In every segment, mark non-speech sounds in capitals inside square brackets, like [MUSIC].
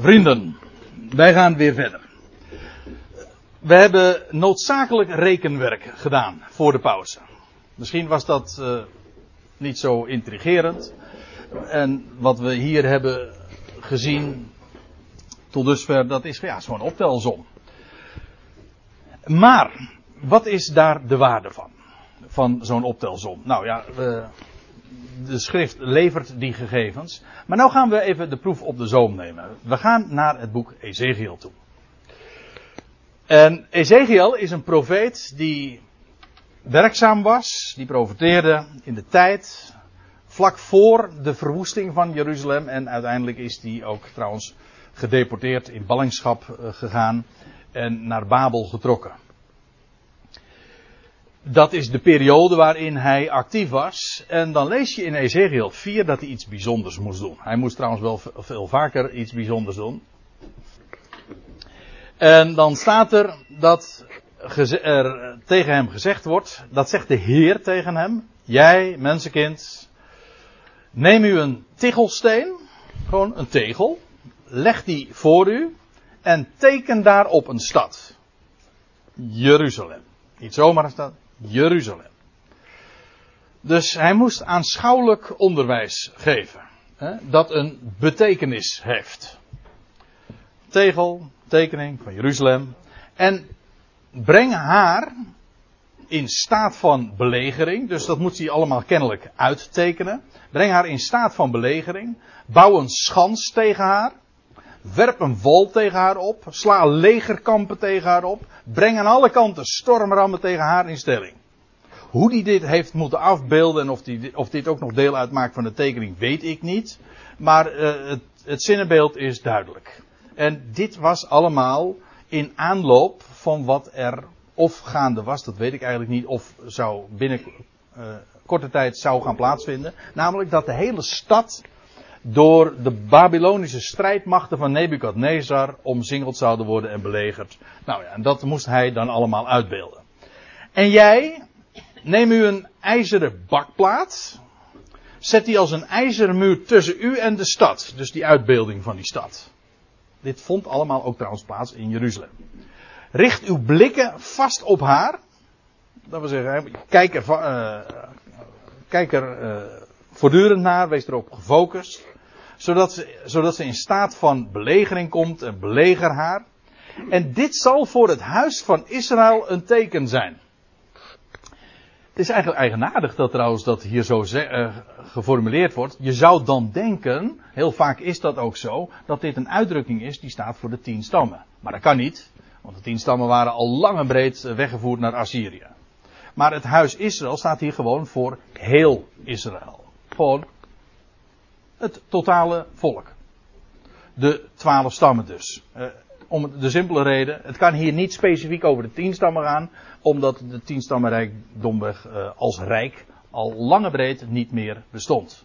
Vrienden, wij gaan weer verder. We hebben noodzakelijk rekenwerk gedaan voor de pauze. Misschien was dat uh, niet zo intrigerend. En wat we hier hebben gezien tot dusver, dat is ja, zo'n optelsom. Maar, wat is daar de waarde van? Van zo'n optelsom? Nou ja, we, de schrift levert die gegevens. Maar nu gaan we even de proef op de zoom nemen. We gaan naar het boek Ezekiel toe. En Ezekiel is een profeet die werkzaam was, die profeteerde in de tijd vlak voor de verwoesting van Jeruzalem. En uiteindelijk is die ook trouwens gedeporteerd in ballingschap eh, gegaan en naar Babel getrokken dat is de periode waarin hij actief was. En dan lees je in Ezekiel 4 dat hij iets bijzonders moest doen. Hij moest trouwens wel veel vaker iets bijzonders doen. En dan staat er dat er tegen hem gezegd wordt, dat zegt de Heer tegen hem, jij mensenkind, neem u een tegelsteen, gewoon een tegel, leg die voor u en teken daarop een stad. Jeruzalem. Niet zomaar een stad, Jeruzalem. Dus hij moest aanschouwelijk onderwijs geven. Hè, dat een betekenis heeft. Tegel, tekening van Jeruzalem. En breng haar in staat van belegering. Dus dat moet hij allemaal kennelijk uittekenen. Breng haar in staat van belegering. Bouw een schans tegen haar. Werp een wal tegen haar op. Sla legerkampen tegen haar op. Breng aan alle kanten stormrammen tegen haar in stelling. Hoe die dit heeft moeten afbeelden en of, die, of dit ook nog deel uitmaakt van de tekening, weet ik niet. Maar uh, het, het zinnenbeeld is duidelijk. En dit was allemaal in aanloop van wat er of gaande was, dat weet ik eigenlijk niet, of zou binnen uh, korte tijd zou gaan plaatsvinden. Namelijk dat de hele stad door de Babylonische strijdmachten van Nebukadnezar omsingeld zouden worden en belegerd. Nou ja, en dat moest hij dan allemaal uitbeelden. En jij, neem u een ijzeren bakplaat, zet die als een ijzeren muur tussen u en de stad. Dus die uitbeelding van die stad. Dit vond allemaal ook trouwens plaats in Jeruzalem. Richt uw blikken vast op haar. Dat wil zeggen, kijk er, uh, kijk er uh, voortdurend naar, wees erop gefocust. Zodat ze, zodat ze in staat van belegering komt en beleger haar. En dit zal voor het huis van Israël een teken zijn. Het is eigenlijk eigenaardig dat trouwens dat hier zo uh, geformuleerd wordt. Je zou dan denken, heel vaak is dat ook zo, dat dit een uitdrukking is die staat voor de tien stammen. Maar dat kan niet, want de tien stammen waren al lang en breed weggevoerd naar Assyrië. Maar het huis Israël staat hier gewoon voor heel Israël. Gewoon het totale volk. De twaalf stammen dus. Uh, om de simpele reden, het kan hier niet specifiek over de tien stammen gaan, omdat de tien stammenrijk domweg uh, als rijk al lange breed niet meer bestond.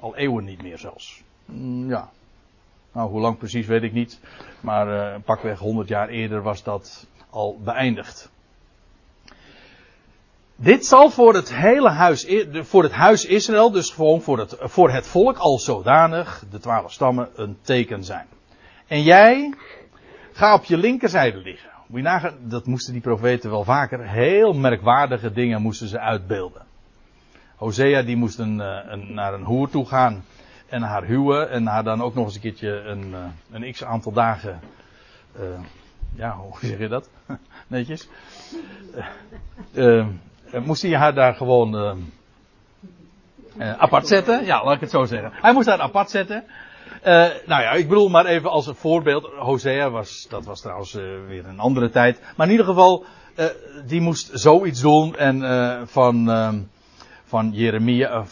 Al eeuwen niet meer zelfs. Mm, ja. Nou, hoe lang precies weet ik niet. Maar uh, pakweg 100 jaar eerder was dat al beëindigd. Dit zal voor het hele huis, voor het huis Israël, dus gewoon voor het, voor het volk als zodanig, de twaalf stammen, een teken zijn. En jij, ga op je linkerzijde liggen. Dat moesten die profeten wel vaker, heel merkwaardige dingen moesten ze uitbeelden. Hosea die moest eh, een, naar een hoer toe gaan en haar huwen en haar dan ook nog eens een keertje een, eh, een x aantal dagen, uh, ja, hoe zeg je dat? [LAUGHS] Netjes. Uh, moest hij haar daar gewoon apart zetten? Ja, laat ik het zo zeggen. Hij moest haar apart zetten. Nou ja, ik bedoel maar even als een voorbeeld. Hosea was, dat was trouwens weer een andere tijd. Maar in ieder geval, die moest zoiets doen. En van, ehm, van Jeremia,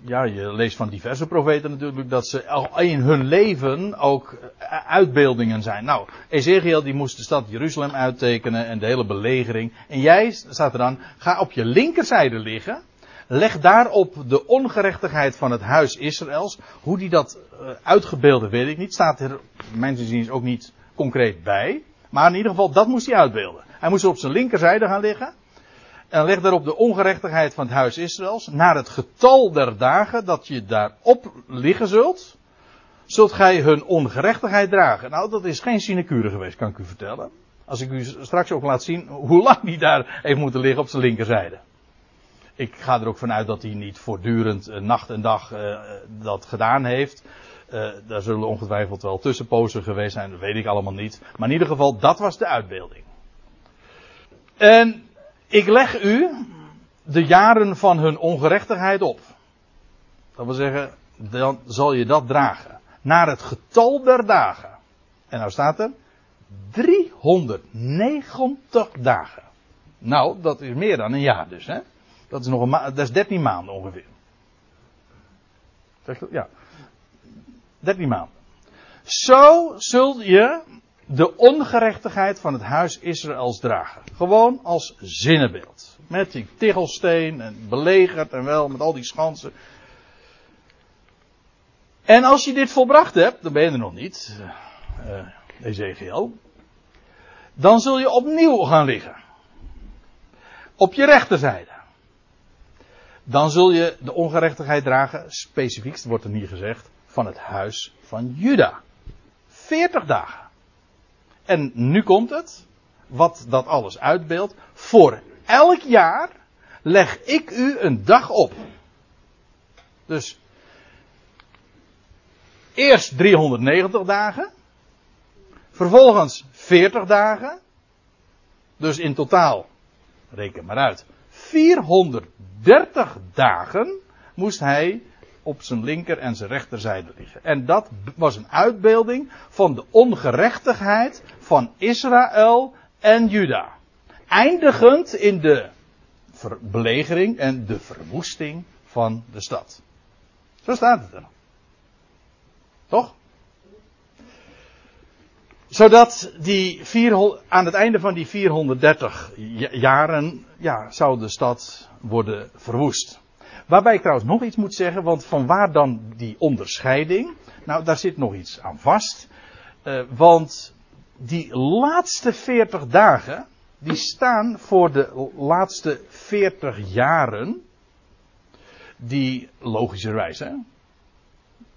ja, je leest van diverse profeten natuurlijk, dat ze in hun leven ook uitbeeldingen zijn. Nou, Ezekiel die moest de stad Jeruzalem uittekenen en de hele belegering. En jij, staat er dan, ga op je linkerzijde liggen. Leg daarop de ongerechtigheid van het huis Israëls. Hoe die dat uh, uitgebeelde weet ik niet. Staat er, mijn is ook niet concreet bij. Maar in ieder geval, dat moest hij uitbeelden. Hij moest op zijn linkerzijde gaan liggen. En leg daarop de ongerechtigheid van het huis Israëls. Naar het getal der dagen dat je daarop liggen zult. zult gij hun ongerechtigheid dragen. Nou, dat is geen sinecure geweest, kan ik u vertellen. Als ik u straks ook laat zien hoe lang die daar heeft moeten liggen op zijn linkerzijde. Ik ga er ook vanuit dat hij niet voortdurend uh, nacht en dag uh, dat gedaan heeft. Uh, daar zullen ongetwijfeld wel tussenpozen geweest zijn, dat weet ik allemaal niet. Maar in ieder geval, dat was de uitbeelding. En ik leg u de jaren van hun ongerechtigheid op. Dat wil zeggen, dan zal je dat dragen. Naar het getal der dagen. En nou staat er 390 dagen. Nou, dat is meer dan een jaar dus, hè? Dat is nog een dat is 13 maanden ongeveer. Ja. 13 maanden. Zo zul je de ongerechtigheid van het huis Israëls dragen. Gewoon als zinnenbeeld. Met die tichelsteen en belegerd en wel met al die schansen. En als je dit volbracht hebt, dan ben je er nog niet, uh, Ezekiel. Dan zul je opnieuw gaan liggen. Op je rechterzijde. Dan zul je de ongerechtigheid dragen, specifiek, wordt er niet gezegd, van het huis van Juda. 40 dagen. En nu komt het, wat dat alles uitbeeldt. Voor elk jaar leg ik u een dag op. Dus eerst 390 dagen. Vervolgens 40 dagen. Dus in totaal, reken maar uit, 430 dagen moest hij op zijn linker en zijn rechterzijde liggen. En dat was een uitbeelding van de ongerechtigheid van Israël en Juda. Eindigend in de belegering en de verwoesting van de stad. Zo staat het er. Toch? Zodat die 400, aan het einde van die 430 jaren, ja, zou de stad worden verwoest. Waarbij ik trouwens nog iets moet zeggen, want van waar dan die onderscheiding? Nou, daar zit nog iets aan vast. Uh, want die laatste 40 dagen, die staan voor de laatste 40 jaren. Die logischerwijs, hè?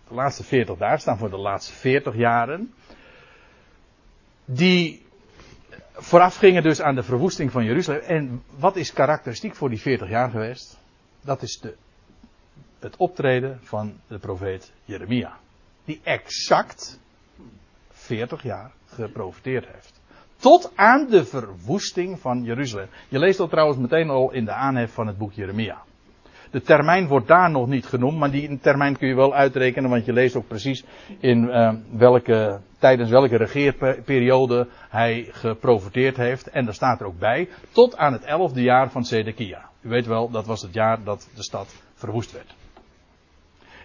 De laatste 40 dagen staan voor de laatste 40 jaren. Die vooraf gingen dus aan de verwoesting van Jeruzalem. En wat is karakteristiek voor die 40 jaar geweest? Dat is de, het optreden van de profeet Jeremia. Die exact 40 jaar geprofiteerd heeft. Tot aan de verwoesting van Jeruzalem. Je leest dat trouwens meteen al in de aanhef van het boek Jeremia. De termijn wordt daar nog niet genoemd, maar die termijn kun je wel uitrekenen, want je leest ook precies in uh, welke, tijdens welke regeerperiode hij geprofiteerd heeft. En daar staat er ook bij, tot aan het elfde jaar van Zedekia. U weet wel, dat was het jaar dat de stad verwoest werd.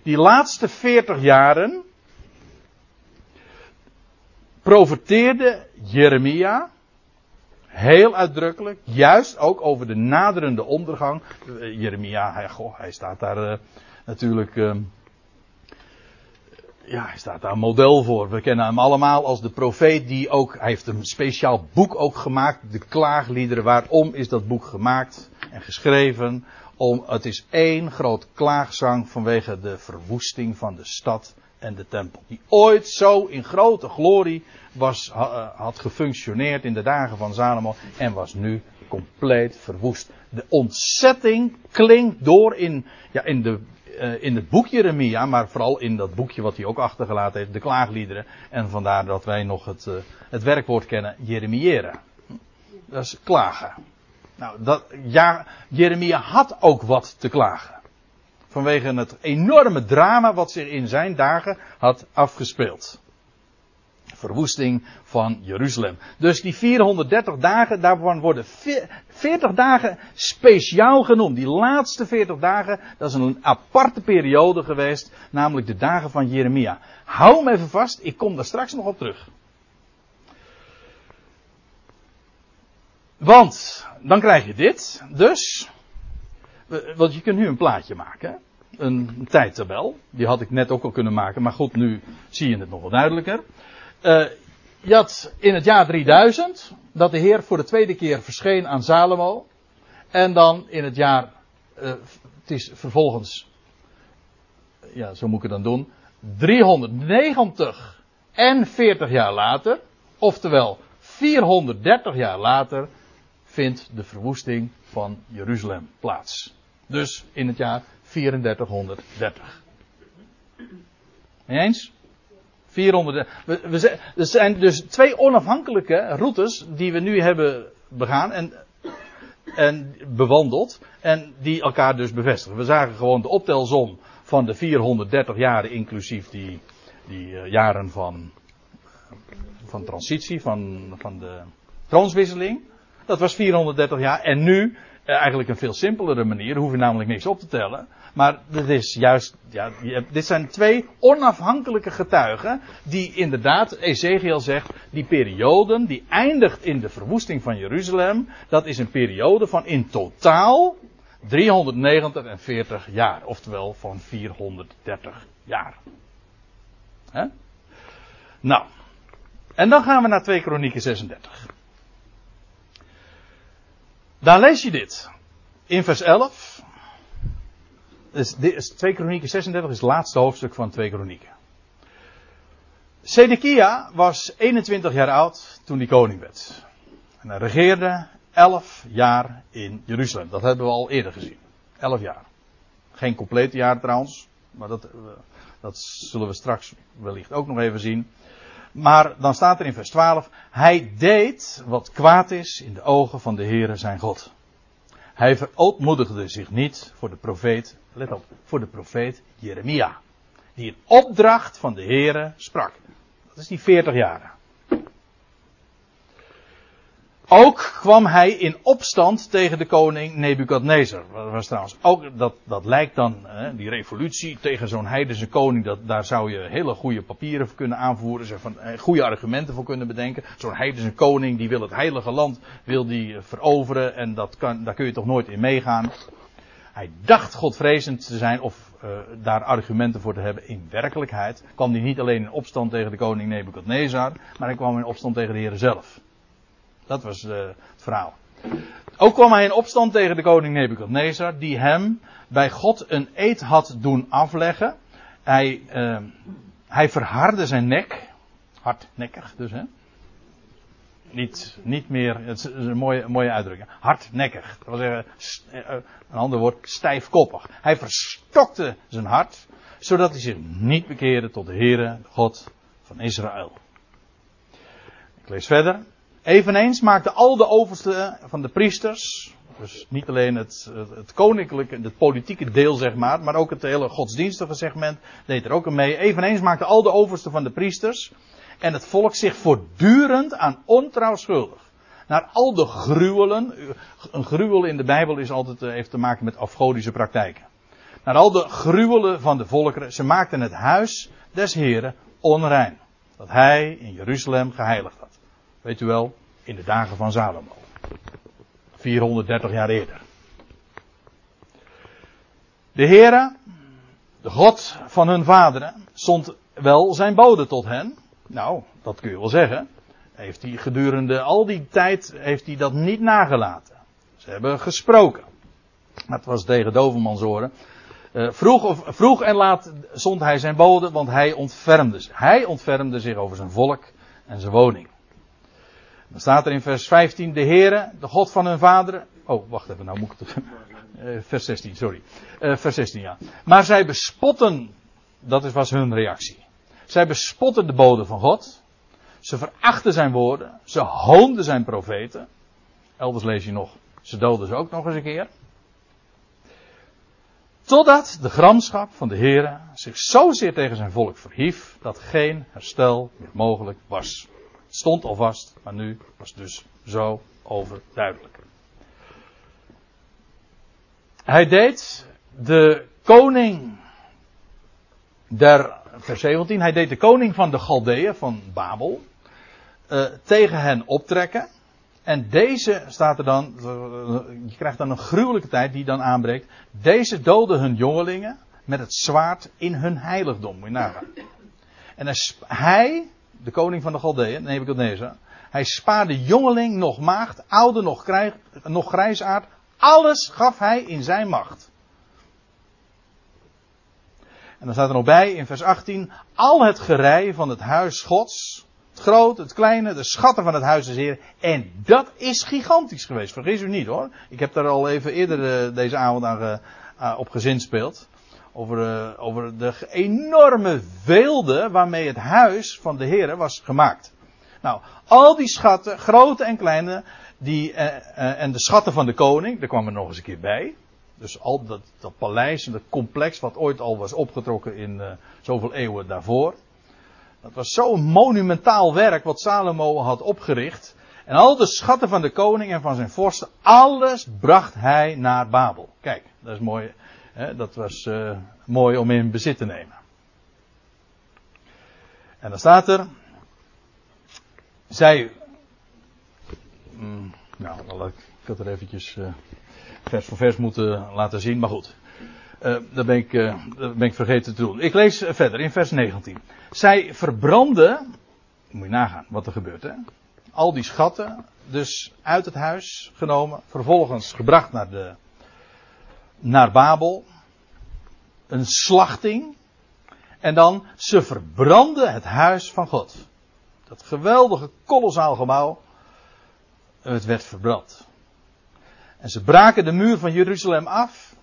Die laatste veertig jaren profeteerde Jeremia heel uitdrukkelijk, juist ook over de naderende ondergang. Uh, Jeremia, hij, goh, hij staat daar uh, natuurlijk. Uh, ja, hij staat daar model voor. We kennen hem allemaal als de profeet die ook. Hij heeft een speciaal boek ook gemaakt. De klaagliederen. Waarom is dat boek gemaakt en geschreven? Om, het is één groot klaagzang vanwege de verwoesting van de stad en de tempel. Die ooit zo in grote glorie was, eh, had gefunctioneerd in de dagen van Salomo en was nu compleet verwoest. De ontzetting klinkt door in, ja, in, de, uh, in het boek Jeremia, maar vooral in dat boekje wat hij ook achtergelaten heeft, de klaagliederen. En vandaar dat wij nog het, uh, het werkwoord kennen, Jeremiëren. Dat is klagen. Nou, dat, ja, Jeremia had ook wat te klagen. Vanwege het enorme drama wat zich in zijn dagen had afgespeeld. Verwoesting van Jeruzalem. Dus die 430 dagen, daarvan worden 40 dagen speciaal genoemd. Die laatste 40 dagen, dat is een aparte periode geweest, namelijk de dagen van Jeremia. Hou hem even vast, ik kom daar straks nog op terug. Want, dan krijg je dit. Dus, want je kunt nu een plaatje maken. Een tijdtabel. Die had ik net ook al kunnen maken. Maar goed, nu zie je het nog wel duidelijker. Uh, je had in het jaar 3000 dat de Heer voor de tweede keer verscheen aan Salomo. En dan in het jaar, uh, het is vervolgens, ja, zo moet ik het dan doen. 390 en 40 jaar later, oftewel 430 jaar later, vindt de verwoesting van Jeruzalem plaats. Dus in het jaar 3430. Mee eens? 400. We, we, er zijn dus twee onafhankelijke routes die we nu hebben begaan en, en bewandeld. En die elkaar dus bevestigen. We zagen gewoon de optelsom van de 430 jaren, inclusief die, die uh, jaren van, van transitie, van, van de troonswisseling. Dat was 430 jaar. En nu uh, eigenlijk een veel simpelere manier. Hoef je namelijk niks op te tellen. Maar dit is juist, ja, dit zijn twee onafhankelijke getuigen. Die inderdaad, Ezekiel zegt, die perioden, die eindigt in de verwoesting van Jeruzalem. Dat is een periode van in totaal 349 jaar. Oftewel van 430 jaar. Nou. En dan gaan we naar 2 Kronieken 36. Daar lees je dit. In vers 11. Dus is 2 Kronieken 36 is het laatste hoofdstuk van 2 Kronieken. Sedekia was 21 jaar oud toen hij koning werd. En hij regeerde 11 jaar in Jeruzalem. Dat hebben we al eerder gezien. 11 jaar. Geen complete jaar trouwens. Maar dat, dat zullen we straks wellicht ook nog even zien. Maar dan staat er in vers 12. Hij deed wat kwaad is in de ogen van de Heere zijn God. Hij verootmoedigde zich niet voor de profeet, let op, voor de profeet Jeremia. Die in opdracht van de Heere sprak. Dat is die 40 jaren. Ook kwam hij in opstand tegen de koning Nebukadnezar. Dat was trouwens ook, dat, dat lijkt dan, hè, die revolutie tegen zo'n heidense koning, dat, daar zou je hele goede papieren voor kunnen aanvoeren, zeg van, eh, goede argumenten voor kunnen bedenken. Zo'n heidense koning die wil het heilige land, wil die eh, veroveren en dat kan, daar kun je toch nooit in meegaan. Hij dacht godvrezend te zijn of uh, daar argumenten voor te hebben. In werkelijkheid kwam hij niet alleen in opstand tegen de koning Nebukadnezar, maar hij kwam in opstand tegen de Heer zelf. Dat was uh, het verhaal. Ook kwam hij in opstand tegen de koning Nebukadnezar, die hem bij God een eed had doen afleggen. Hij, uh, hij verhardde zijn nek, hardnekkig dus hè. Niet, niet meer, het is een mooie, mooie uitdrukking, hardnekkig. Dat wil zeggen, uh, een ander woord, stijfkoppig. Hij verstokte zijn hart, zodat hij zich niet bekeerde tot de Heere, God van Israël. Ik lees verder. Eveneens maakte al de oversten van de priesters, dus niet alleen het, het koninklijke, het politieke deel zeg maar, maar ook het hele godsdienstige segment deed er ook mee. Eveneens maakten al de oversten van de priesters en het volk zich voortdurend aan ontrouw schuldig. Naar al de gruwelen, een gruwel in de Bijbel is altijd, eh, heeft te maken met afgodische praktijken. Naar al de gruwelen van de volkeren, ze maakten het huis des Heren onrein. Dat hij in Jeruzalem geheiligd had. Weet u wel, in de dagen van Salomo. 430 jaar eerder. De Heere, de God van hun vaderen, zond wel zijn bode tot hen. Nou, dat kun je wel zeggen. Heeft hij gedurende al die tijd heeft hij dat niet nagelaten. Ze hebben gesproken. Het was tegen Dovermans Uh, vroeg, of, vroeg en laat zond hij zijn bode, want hij ontfermde. Hij ontfermde zich over zijn volk en zijn woning. Dan staat er in vers 15, de Heere, de God van hun vaderen. Oh, wacht even, nou moet ik het. Uh, vers 16, sorry. Uh, vers 16, ja. Maar zij bespotten, dat was hun reactie. Zij bespotten de bode van God. Ze verachten zijn woorden. Ze hoonden zijn profeten. Elders lees je nog, ze doden ze ook nog eens een keer. Totdat de gramschap van de Heere zich zozeer tegen zijn volk verhief, dat geen herstel meer mogelijk was stond al vast, maar nu was het dus zo overduidelijk. Hij deed de koning der, vers 17, hij deed de koning van de Galdeeën, van Babel, uh, tegen hen optrekken. En deze staat er dan, je krijgt dan een gruwelijke tijd die dan aanbreekt. Deze doden hun jongelingen met het zwaard in hun heiligdom. Moet je. En hij, de koning van de Galdeeën, Nebuchadnezzar. Hij spaarde jongeling, nog maagd, oude, nog, krijg, nog grijsaard. Alles gaf hij in zijn macht. En dan staat er nog bij in vers 18, al het gerei van het huis Gods, het grote, het kleine, de schatten van het huis des Heer. En dat is gigantisch geweest, vergis u niet hoor. Ik heb daar al even eerder uh, deze avond aan ge, uh, op gezinspeeld. Over, uh, over de enorme weelde waarmee het huis van de Heer was gemaakt. Nou, al die schatten, grote en kleine, die, en de schatten van de koning, daar kwam er nog eens een keer bij. Dus al dat, dat paleis en dat complex wat ooit al was opgetrokken in zoveel eeuwen daarvoor. Dat was zo'n monumentaal werk wat Salomo had opgericht. En al de schatten van de koning en van zijn vorsten, alles bracht hij naar Babel. Kijk, dat is mooi. Dat was uh, mooi om in bezit te nemen. En dan staat er. Zij. Mm, nou, ik had er eventjes. Uh, vers voor vers moeten laten zien, maar goed. Uh, dat, ben ik, ben ik vergeten te doen. Ik lees verder in vers 19. Zij verbranden, moet je nagaan wat er gebeurt hè. Al die schatten, dus uit het huis genomen, vervolgens gebracht naar, de, naar Babel. Een slachting. En dan, ze verbranden het huis van God. Dat geweldige, kolossaal gebouw. Het werd verbrand. En ze braken de muur van Jeruzalem af.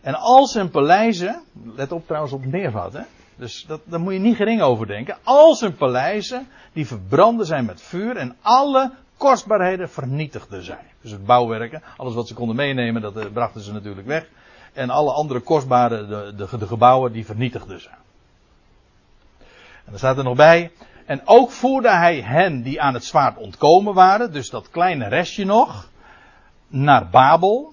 En al zijn paleizen, let op trouwens op het hè. Dus dat, daar moet je niet gering over denken. Al zijn paleizen, die verbranden zijn met vuur en alle kostbaarheden vernietigden zijn. Dus het bouwwerken, alles wat ze konden meenemen, dat uh, brachten ze natuurlijk weg. En alle andere kostbare, de, de, de gebouwen, die vernietigden ze. En er staat er nog bij, en ook voerde hij hen die aan het zwaard ontkomen waren, dus dat kleine restje nog, naar Babel.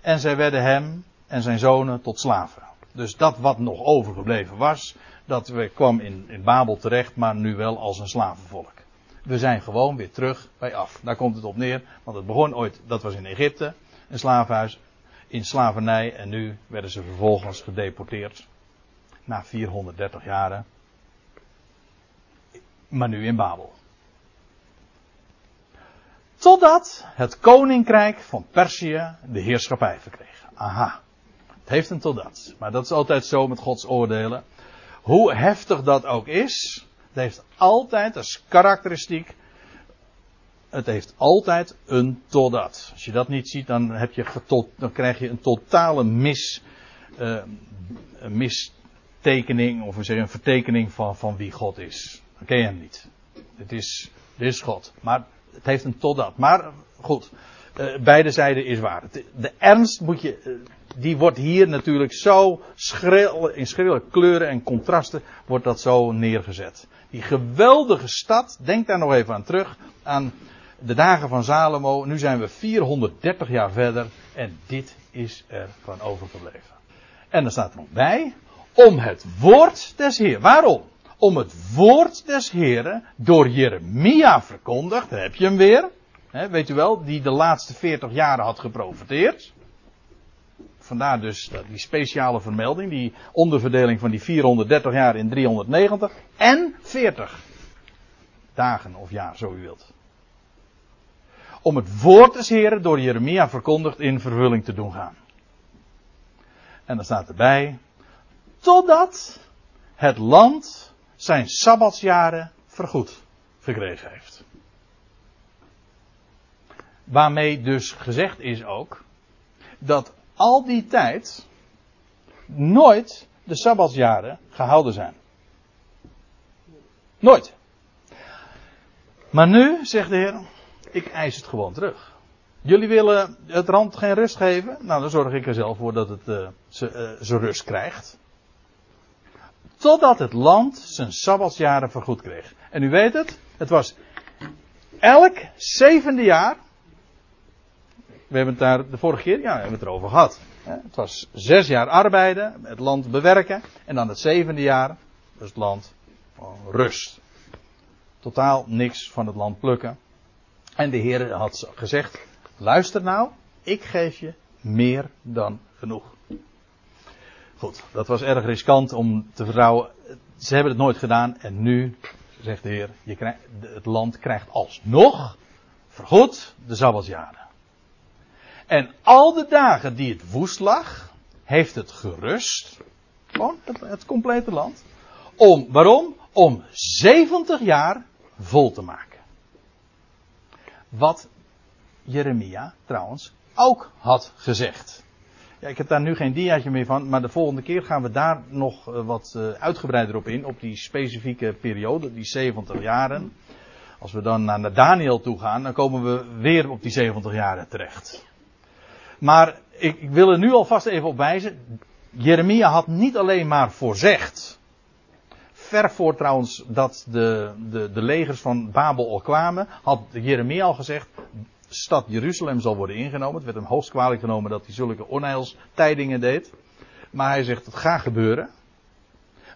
En zij werden hem en zijn zonen tot slaven. Dus dat wat nog overgebleven was, dat kwam in, in Babel terecht, maar nu wel als een slavenvolk. We zijn gewoon weer terug bij af. Daar komt het op neer, want het begon ooit, dat was in Egypte, een slavenhuis, in slavernij, en nu werden ze vervolgens gedeporteerd. Na 430 jaren. Maar nu in Babel. Totdat het koninkrijk van Perzië de heerschappij verkreeg. Aha. Het heeft een totdat. Maar dat is altijd zo met Gods oordelen. Hoe heftig dat ook is. Het heeft altijd als karakteristiek. Het heeft altijd een totdat. Als je dat niet ziet, dan, heb je dan krijg je een totale mis, uh, een mistekening, of een vertekening van, van wie God is. Dan ken je hem niet. Dit is, is God. Maar het heeft een totdat. Maar goed, uh, beide zijden is waar. De ernst moet je, uh, die wordt hier natuurlijk zo schril, in schrille kleuren en contrasten wordt dat zo neergezet. Die geweldige stad, denk daar nog even aan terug, aan de dagen van Salomo. Nu zijn we 430 jaar verder en dit is er van overgebleven. En dan staat er nog bij, om het woord des Heer. Waarom? om het woord des Heren door Jeremia verkondigd. Heb je hem weer. Weet u wel, die de laatste 40 jaren had geprofiteerd. Vandaar dus die speciale vermelding, die onderverdeling van die 430 jaar in 390 en 40 dagen of jaar, zo u wilt. Om het woord des Heren door Jeremia verkondigd in vervulling te doen gaan. En dan staat erbij, totdat het land zijn sabbatsjaren vergoed gekregen heeft. Waarmee dus gezegd is ook dat al die tijd nooit de sabbatsjaren gehouden zijn. Nooit. Maar nu, zegt de Heer, ik eis het gewoon terug. Jullie willen het rand geen rust geven? Nou, dan zorg ik er zelf voor dat het uh, ze uh, rust krijgt. Totdat het land zijn sabbatsjaren vergoed kreeg. En u weet het, het was elk zevende jaar. We hebben het daar de vorige keer, ja, we hebben het erover gehad. Het was zes jaar arbeiden, het land bewerken. En dan het zevende jaar, dus het land rust. Totaal niks van het land plukken. En de Heer had gezegd: luister nou, ik geef je meer dan genoeg. Goed, dat was erg riskant om te vertrouwen. Ze hebben het nooit gedaan en nu, zegt de Heer, je krijgt, het land krijgt alsnog vergoed de Sabbatsjaren. En al de dagen die het woest lag, heeft het gerust. Gewoon het, het complete land. Om, waarom? Om 70 jaar vol te maken. Wat Jeremia trouwens ook had gezegd. Ja, ik heb daar nu geen diaatje meer van, maar de volgende keer gaan we daar nog eh, wat eh, uitgebreider op in, op die specifieke periode, die 70 jaren. Als we dan naar Daniel toe gaan, dan komen we weer op die 70 jaren terecht. Maar ik, ik wil er nu alvast even op wijzen. Jeremia had niet alleen maar voorzegd. Ver voor trouwens dat de, de, de legers van Babel al kwamen, had Jeremia al gezegd: stad Jeruzalem zal worden ingenomen. Het werd hem hoogst kwalijk genomen dat hij zulke onheilstijdingen deed. Maar hij zegt: het gaat gebeuren.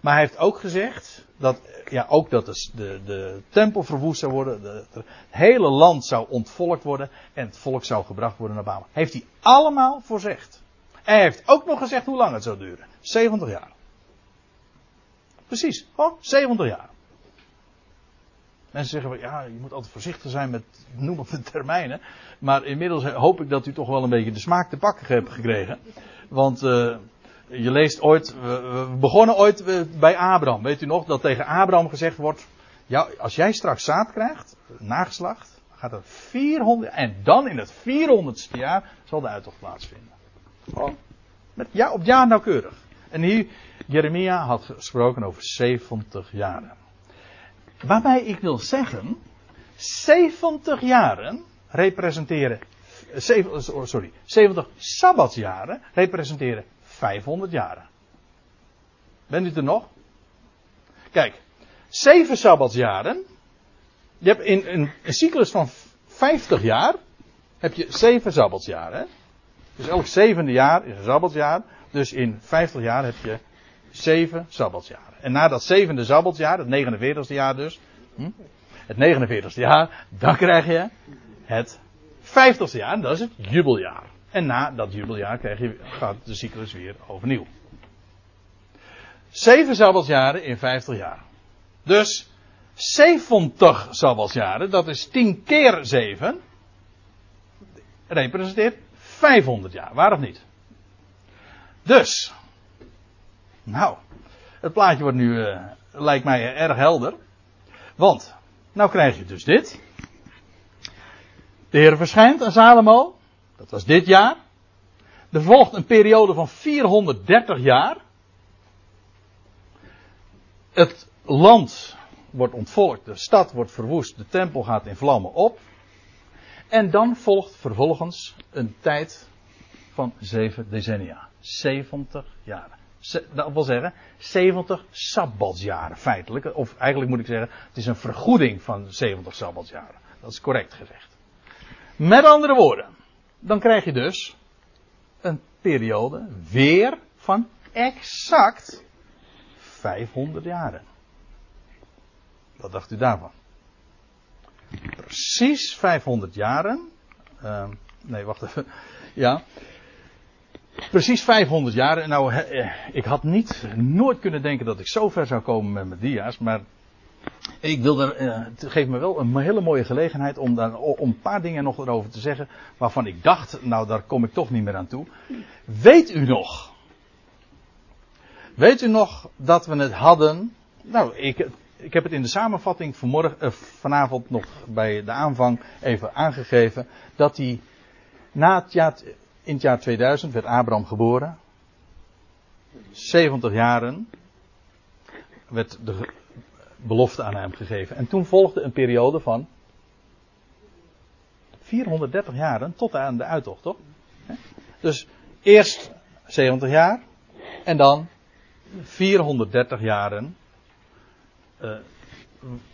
Maar hij heeft ook gezegd dat, ja, ook dat de, de, de tempel verwoest zou worden. De, het hele land zou ontvolkt worden. En het volk zou gebracht worden naar Babel. Heeft hij allemaal voorzegd. En hij heeft ook nog gezegd hoe lang het zou duren. 70 jaar. Precies, gewoon 70 jaar. Mensen zeggen, ja, je moet altijd voorzichtig zijn met noemen van termijnen. Maar inmiddels hoop ik dat u toch wel een beetje de smaak te pakken hebt gekregen. Want uh, je leest ooit, we begonnen ooit bij Abraham. Weet u nog dat tegen Abraham gezegd wordt, ja, als jij straks zaad krijgt, nageslacht, gaat er 400, en dan in het 400ste jaar zal de uittocht plaatsvinden. Oh, met, ja, op jaar nauwkeurig. En hier, Jeremia had gesproken over 70 jaren. Waarbij ik wil zeggen, 70 jaren representeren, sorry, 70 sabbatsjaren representeren 500 jaren. Bent u er nog? Kijk, 7 sabbatsjaren. Je hebt in een, cyclus van 50 jaar, heb je 7 sabbatsjaren. Dus elk zevende jaar is een sabbatsjaar. Dus in 50 jaar heb je 7 sabbatsjaren. En na dat zevende sabbatsjaar, het 49ste jaar dus, hm, het 49ste jaar, dan krijg je het 50ste jaar, dat is het jubeljaar. En na dat jubeljaar krijg je, gaat de cyclus weer overnieuw. Zeven sabbatsjaren in 50 jaar. Dus 70 sabbatsjaren, dat is 10 keer 7, representeert 500 jaar, waar of niet? Dus, nou, het plaatje wordt nu, uh, lijkt mij erg helder. Want, nou krijg je dus dit. De Heer verschijnt aan Salomo. Dat was dit jaar. Er volgt een periode van 430 jaar. Het land wordt ontvolkt, de stad wordt verwoest, de tempel gaat in vlammen op. En dan volgt vervolgens een tijd van zeven decennia. 70 jaren dat wil zeggen 70 sabbatsjaren feitelijk. Of eigenlijk moet ik zeggen, het is een vergoeding van 70 sabbatsjaren. Dat is correct gezegd. Met andere woorden, dan krijg je dus een periode weer van exact 500 jaren. Wat dacht u daarvan? Precies 500 jaren. Uh, nee, wacht even. Ja. Precies 500 jaar. En nou, eh, ik had niet, nooit kunnen denken dat ik zo ver zou komen met mijn dia's. Maar ik wil er, eh, het geeft me wel een hele mooie gelegenheid om, daar, om een paar dingen nog erover te zeggen. Waarvan ik dacht, nou daar kom ik toch niet meer aan toe. Weet u nog? Weet u nog dat we het hadden? Nou, ik, ik heb het in de samenvatting uh, vanavond nog bij de aanvang even aangegeven. Dat hij na het jaar in het jaar 2000 werd Abraham geboren. 70 jaren werd de belofte aan hem gegeven. En toen volgde een periode van 430 jaren tot aan de uittocht, toch? Dus eerst 70 jaar en dan 430 jaren uh,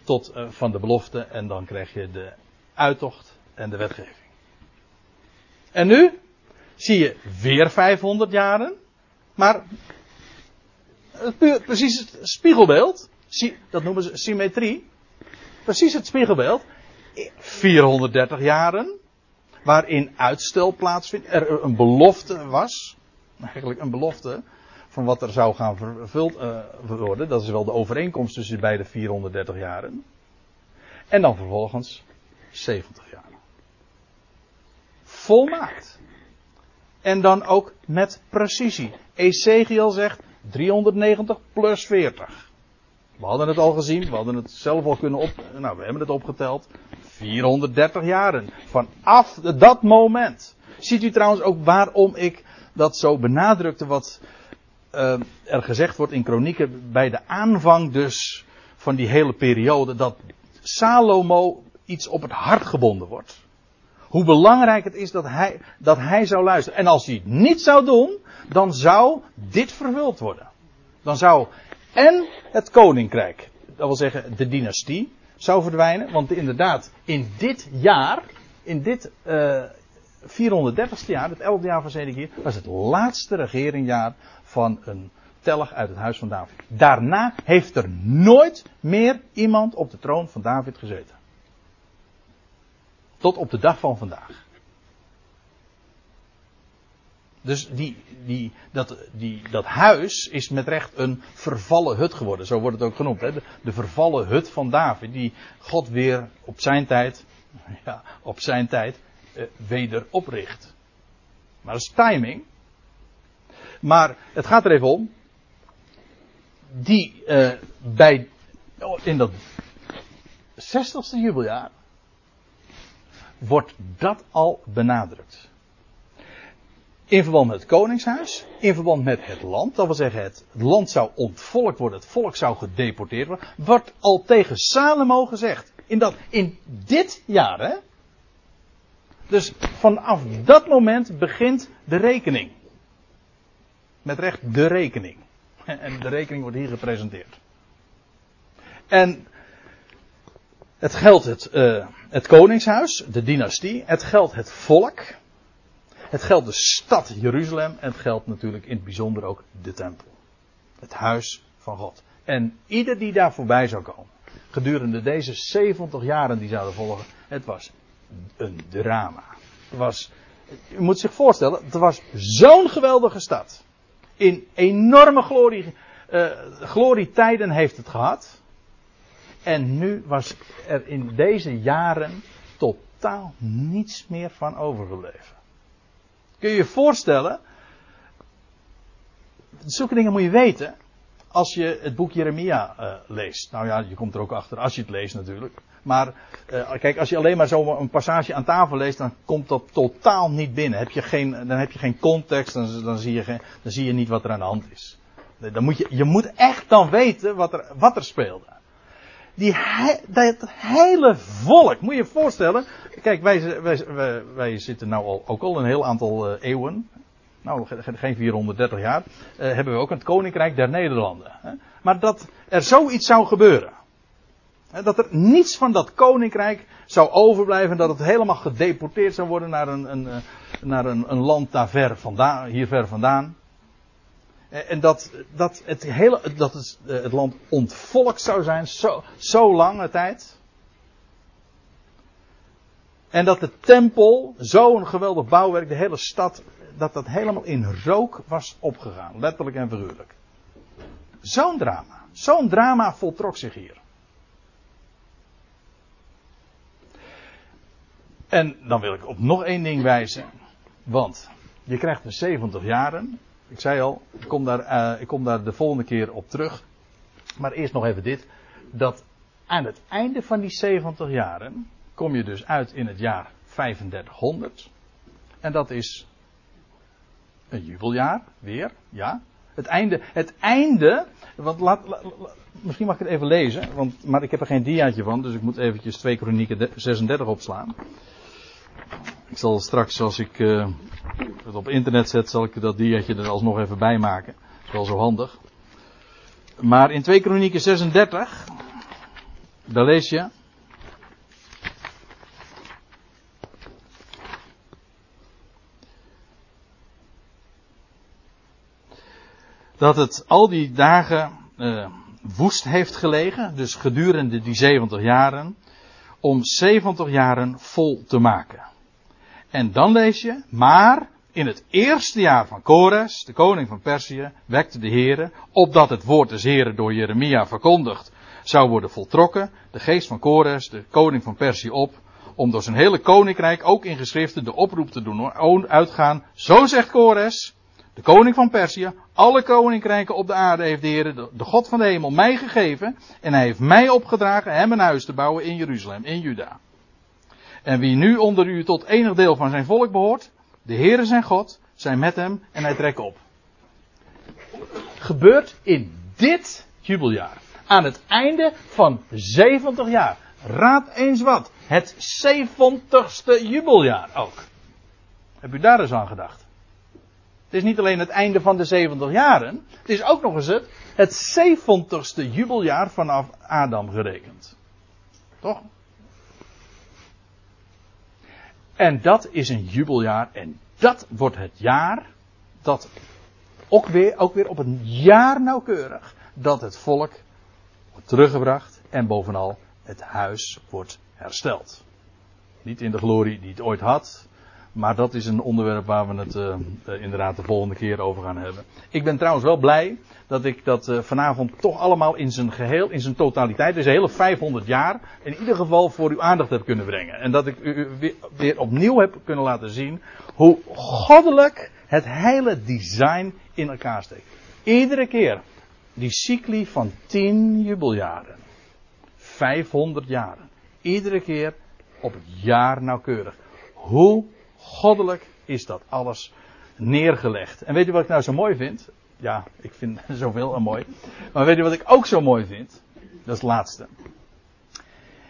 tot uh, van de belofte en dan krijg je de uittocht en de wetgeving. En nu? zie je weer 500 jaren. Maar precies het spiegelbeeld, dat noemen ze symmetrie. Precies het spiegelbeeld. 430 jaren. Waarin uitstel plaatsvindt. Er een belofte was. Eigenlijk een belofte. Van wat er zou gaan vervuld uh, worden. Dat is wel de overeenkomst tussen beide 430 jaren. En dan vervolgens 70 jaar. Volmaakt. En dan ook met precisie. Ezekiel zegt, 390 plus 40. We hadden het al gezien, we hadden het zelf al kunnen op, nou we hebben het opgeteld. 430 jaren. Vanaf dat moment. Ziet u trouwens ook waarom ik dat zo benadrukte wat uh, er gezegd wordt in kronieken bij de aanvang dus van die hele periode dat Salomo iets op het hart gebonden wordt. Hoe belangrijk het is dat hij, dat hij zou luisteren. En als hij het niet zou doen, dan zou dit vervuld worden. Dan zou en het koninkrijk, dat wil zeggen de dynastie, zou verdwijnen. Want inderdaad, in dit jaar, in dit uh, 430ste jaar, het 11e jaar van Zedekier, was het laatste regeringjaar van een tellig uit het huis van David. Daarna heeft er nooit meer iemand op de troon van David gezeten. Tot op de dag van vandaag. Dus die, die, dat, die, dat huis is met recht een vervallen hut geworden. Zo wordt het ook genoemd. Hè? De, vervallen hut van David. Die God weer op zijn tijd, [LAUGHS] ja, op zijn tijd, eh, weder opricht. Maar dat is timing. Maar het gaat er even om. Die eh, bij, in dat 60ste jubeljaar wordt dat al benadrukt. In verband met het koningshuis, in verband met het land, dat wil zeggen het, land zou ontvolkt worden, het volk zou gedeporteerd worden, wordt al tegen Salomo gezegd. In, dat, in dit jaar, hè? Dus vanaf dat moment begint de rekening. Met recht de rekening. [LAUGHS] En de rekening wordt hier gepresenteerd. En het geldt het, uh, het koningshuis, de dynastie. Het geldt het volk. Het geldt de stad Jeruzalem. En het geldt natuurlijk in het bijzonder ook de tempel. Het huis van God. En ieder die daar voorbij zou komen. Gedurende deze 70 jaren die zouden volgen. Het was een drama. Het was, u moet zich voorstellen, het was zo'n geweldige stad. In enorme glorie, uh, glorietijden heeft het gehad. En nu was er in deze jaren totaal niets meer van overgebleven. Kun je je voorstellen? Zulke dingen moet je weten als je het boek Jeremia uh, leest. Nou ja, je komt er ook achter als je het leest natuurlijk. Maar uh, kijk, als je alleen maar zo een passage aan tafel leest, dan komt dat totaal niet binnen. Heb je geen, dan heb je geen context, dan, dan, zie je geen, dan zie je niet wat er aan de hand is. Dan moet je, je moet echt dan weten wat er, wat er speelde. Die, dat hele volk, moet je je voorstellen. Kijk, wij, wij, wij, zitten nou al, ook al een heel aantal uh, eeuwen. Nou, geen 430 jaar. Uh, hebben we ook het Koninkrijk der Nederlanden. Hè? Maar dat er zoiets zou gebeuren. Dat er niets van dat koninkrijk zou overblijven. Dat het helemaal gedeporteerd zou worden naar een, een, naar een, een land daar ver vandaan, hier ver vandaan. En dat, dat, het, hele, dat het, het land ontvolkt zou zijn, zo, zo lange tijd. En dat de tempel, zo'n geweldig bouwwerk, de hele stad, dat dat helemaal in rook was opgegaan. Letterlijk en figuurlijk. Zo'n drama. Zo'n drama voltrok zich hier. En dan wil ik op nog één ding wijzen. Want je krijgt de 70 jaren. Ik zei al, ik kom, daar, uh, ik kom daar de volgende keer op terug. Maar eerst nog even dit. Dat aan het einde van die 70 jaren kom je dus uit in het jaar 3500. En dat is een jubeljaar, weer, ja. Het einde, het einde, want laat, laat, misschien mag ik het even lezen, want, maar ik heb er geen diaatje van, dus ik moet eventjes 2 Kronieken 36 opslaan. Ik zal straks, als ik uh, het op internet zet, zal ik dat diaatje er alsnog even bij maken. Dat is wel zo handig. Maar in 2 Kronieken 36, daar lees je. Dat het al die dagen uh, woest heeft gelegen, dus gedurende die 70 jaren, om 70 jaren vol te maken. En dan lees je, maar in het eerste jaar van Kores, de koning van Perzië, wekte de Heere, opdat het woord des Heeren door Jeremia verkondigd zou worden voltrokken, de geest van Kores, de koning van Perzië op, om door zijn hele koninkrijk ook in geschriften de oproep te doen uitgaan. Zo zegt Kores, de koning van Perzië, alle koninkrijken op de aarde heeft de Heer, de, God van de hemel, mij gegeven. En hij heeft mij opgedragen hem een huis te bouwen in Jeruzalem, in Juda. En wie nu onder u tot enig deel van zijn volk behoort, de Heere zijn God, zijn met hem en hij trekt op. Gebeurt in dit jubeljaar. Aan het einde van 70 jaar. Raad eens wat. Het 70ste jubeljaar ook. Heb u daar eens aan gedacht? Het is niet alleen het einde van de 70 jaren. Het is ook nog eens het, het 70ste jubeljaar vanaf Adam gerekend. Toch? En dat is een jubeljaar. En dat wordt het jaar dat ook weer, ook weer op een jaar nauwkeurig dat het volk wordt teruggebracht en bovenal het huis wordt hersteld. Niet in de glorie die het ooit had, maar dat is een onderwerp waar we het uh, inderdaad de volgende keer over gaan hebben. Ik ben trouwens wel blij dat ik dat uh, vanavond toch allemaal in zijn geheel, in zijn totaliteit, een hele 500 jaar, in ieder geval voor uw aandacht heb kunnen brengen. En dat ik u weer, weer opnieuw heb kunnen laten zien hoe goddelijk het hele design in elkaar steekt. Iedere keer die cycli van 10 jubeljaren, 500 jaren, iedere keer op het jaar nauwkeurig. Hoe goddelijk is dat alles neergelegd. En weet u wat ik nou zo mooi vind? Ja, ik vind [LAUGHS] zoveel al mooi. Maar weet u wat ik ook zo mooi vind? Dat is het laatste.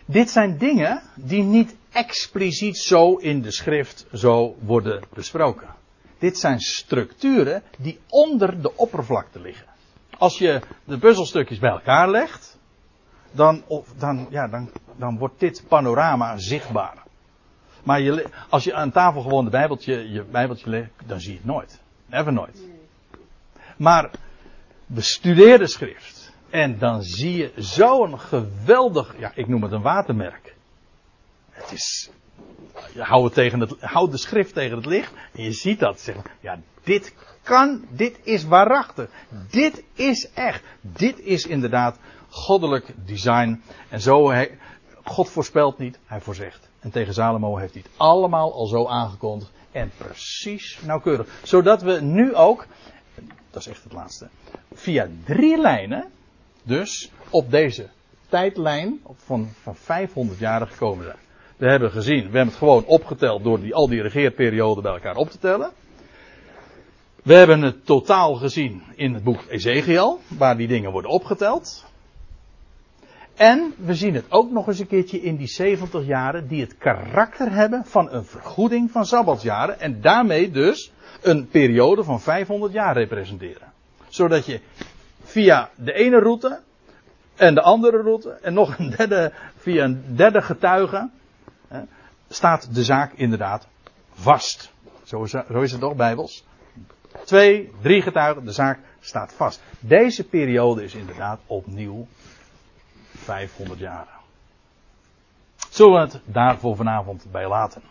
Dit zijn dingen die niet expliciet zo in de schrift zo worden besproken. Dit zijn structuren die onder de oppervlakte liggen. Als je de puzzelstukjes bij elkaar legt, dan, dan, ja, dan, dan wordt dit panorama zichtbaar. Maar je, als je aan tafel gewoon de bijbeltje, je bijbeltje legt, dan zie je het nooit. Never nooit. Maar bestudeer de schrift. En dan zie je zo'n geweldig, ja, ik noem het een watermerk. Het is, je houdt, het tegen het, houd de schrift tegen het licht en je ziet dat. Zeg, ja, dit kan, dit is waarachtig. Dit is echt. Dit is inderdaad goddelijk design. En zo, God voorspelt niet, hij voorzegt. En tegen Salomo heeft hij het allemaal al zo aangekondigd. En precies nauwkeurig. Zodat we nu ook, dat is echt het laatste, via drie lijnen, dus op deze tijdlijn van, van 500 jaar gekomen zijn. We hebben gezien, we hebben het gewoon opgeteld door die, al die regeerperioden bij elkaar op te tellen. We hebben het totaal gezien in het boek Ezekiel, waar die dingen worden opgeteld. En we zien het ook nog eens een keertje in die 70 jaren die het karakter hebben van een vergoeding van sabbatsjaren en daarmee dus een periode van 500 jaar representeren. Zodat je via de ene route en de andere route en nog een derde, via een derde getuige, staat de zaak inderdaad vast. Zo is, zo is het toch, Bijbels? Twee, drie getuigen, de zaak staat vast. Deze periode is inderdaad opnieuw 500 jaar. Zullen we het daarvoor vanavond bij laten?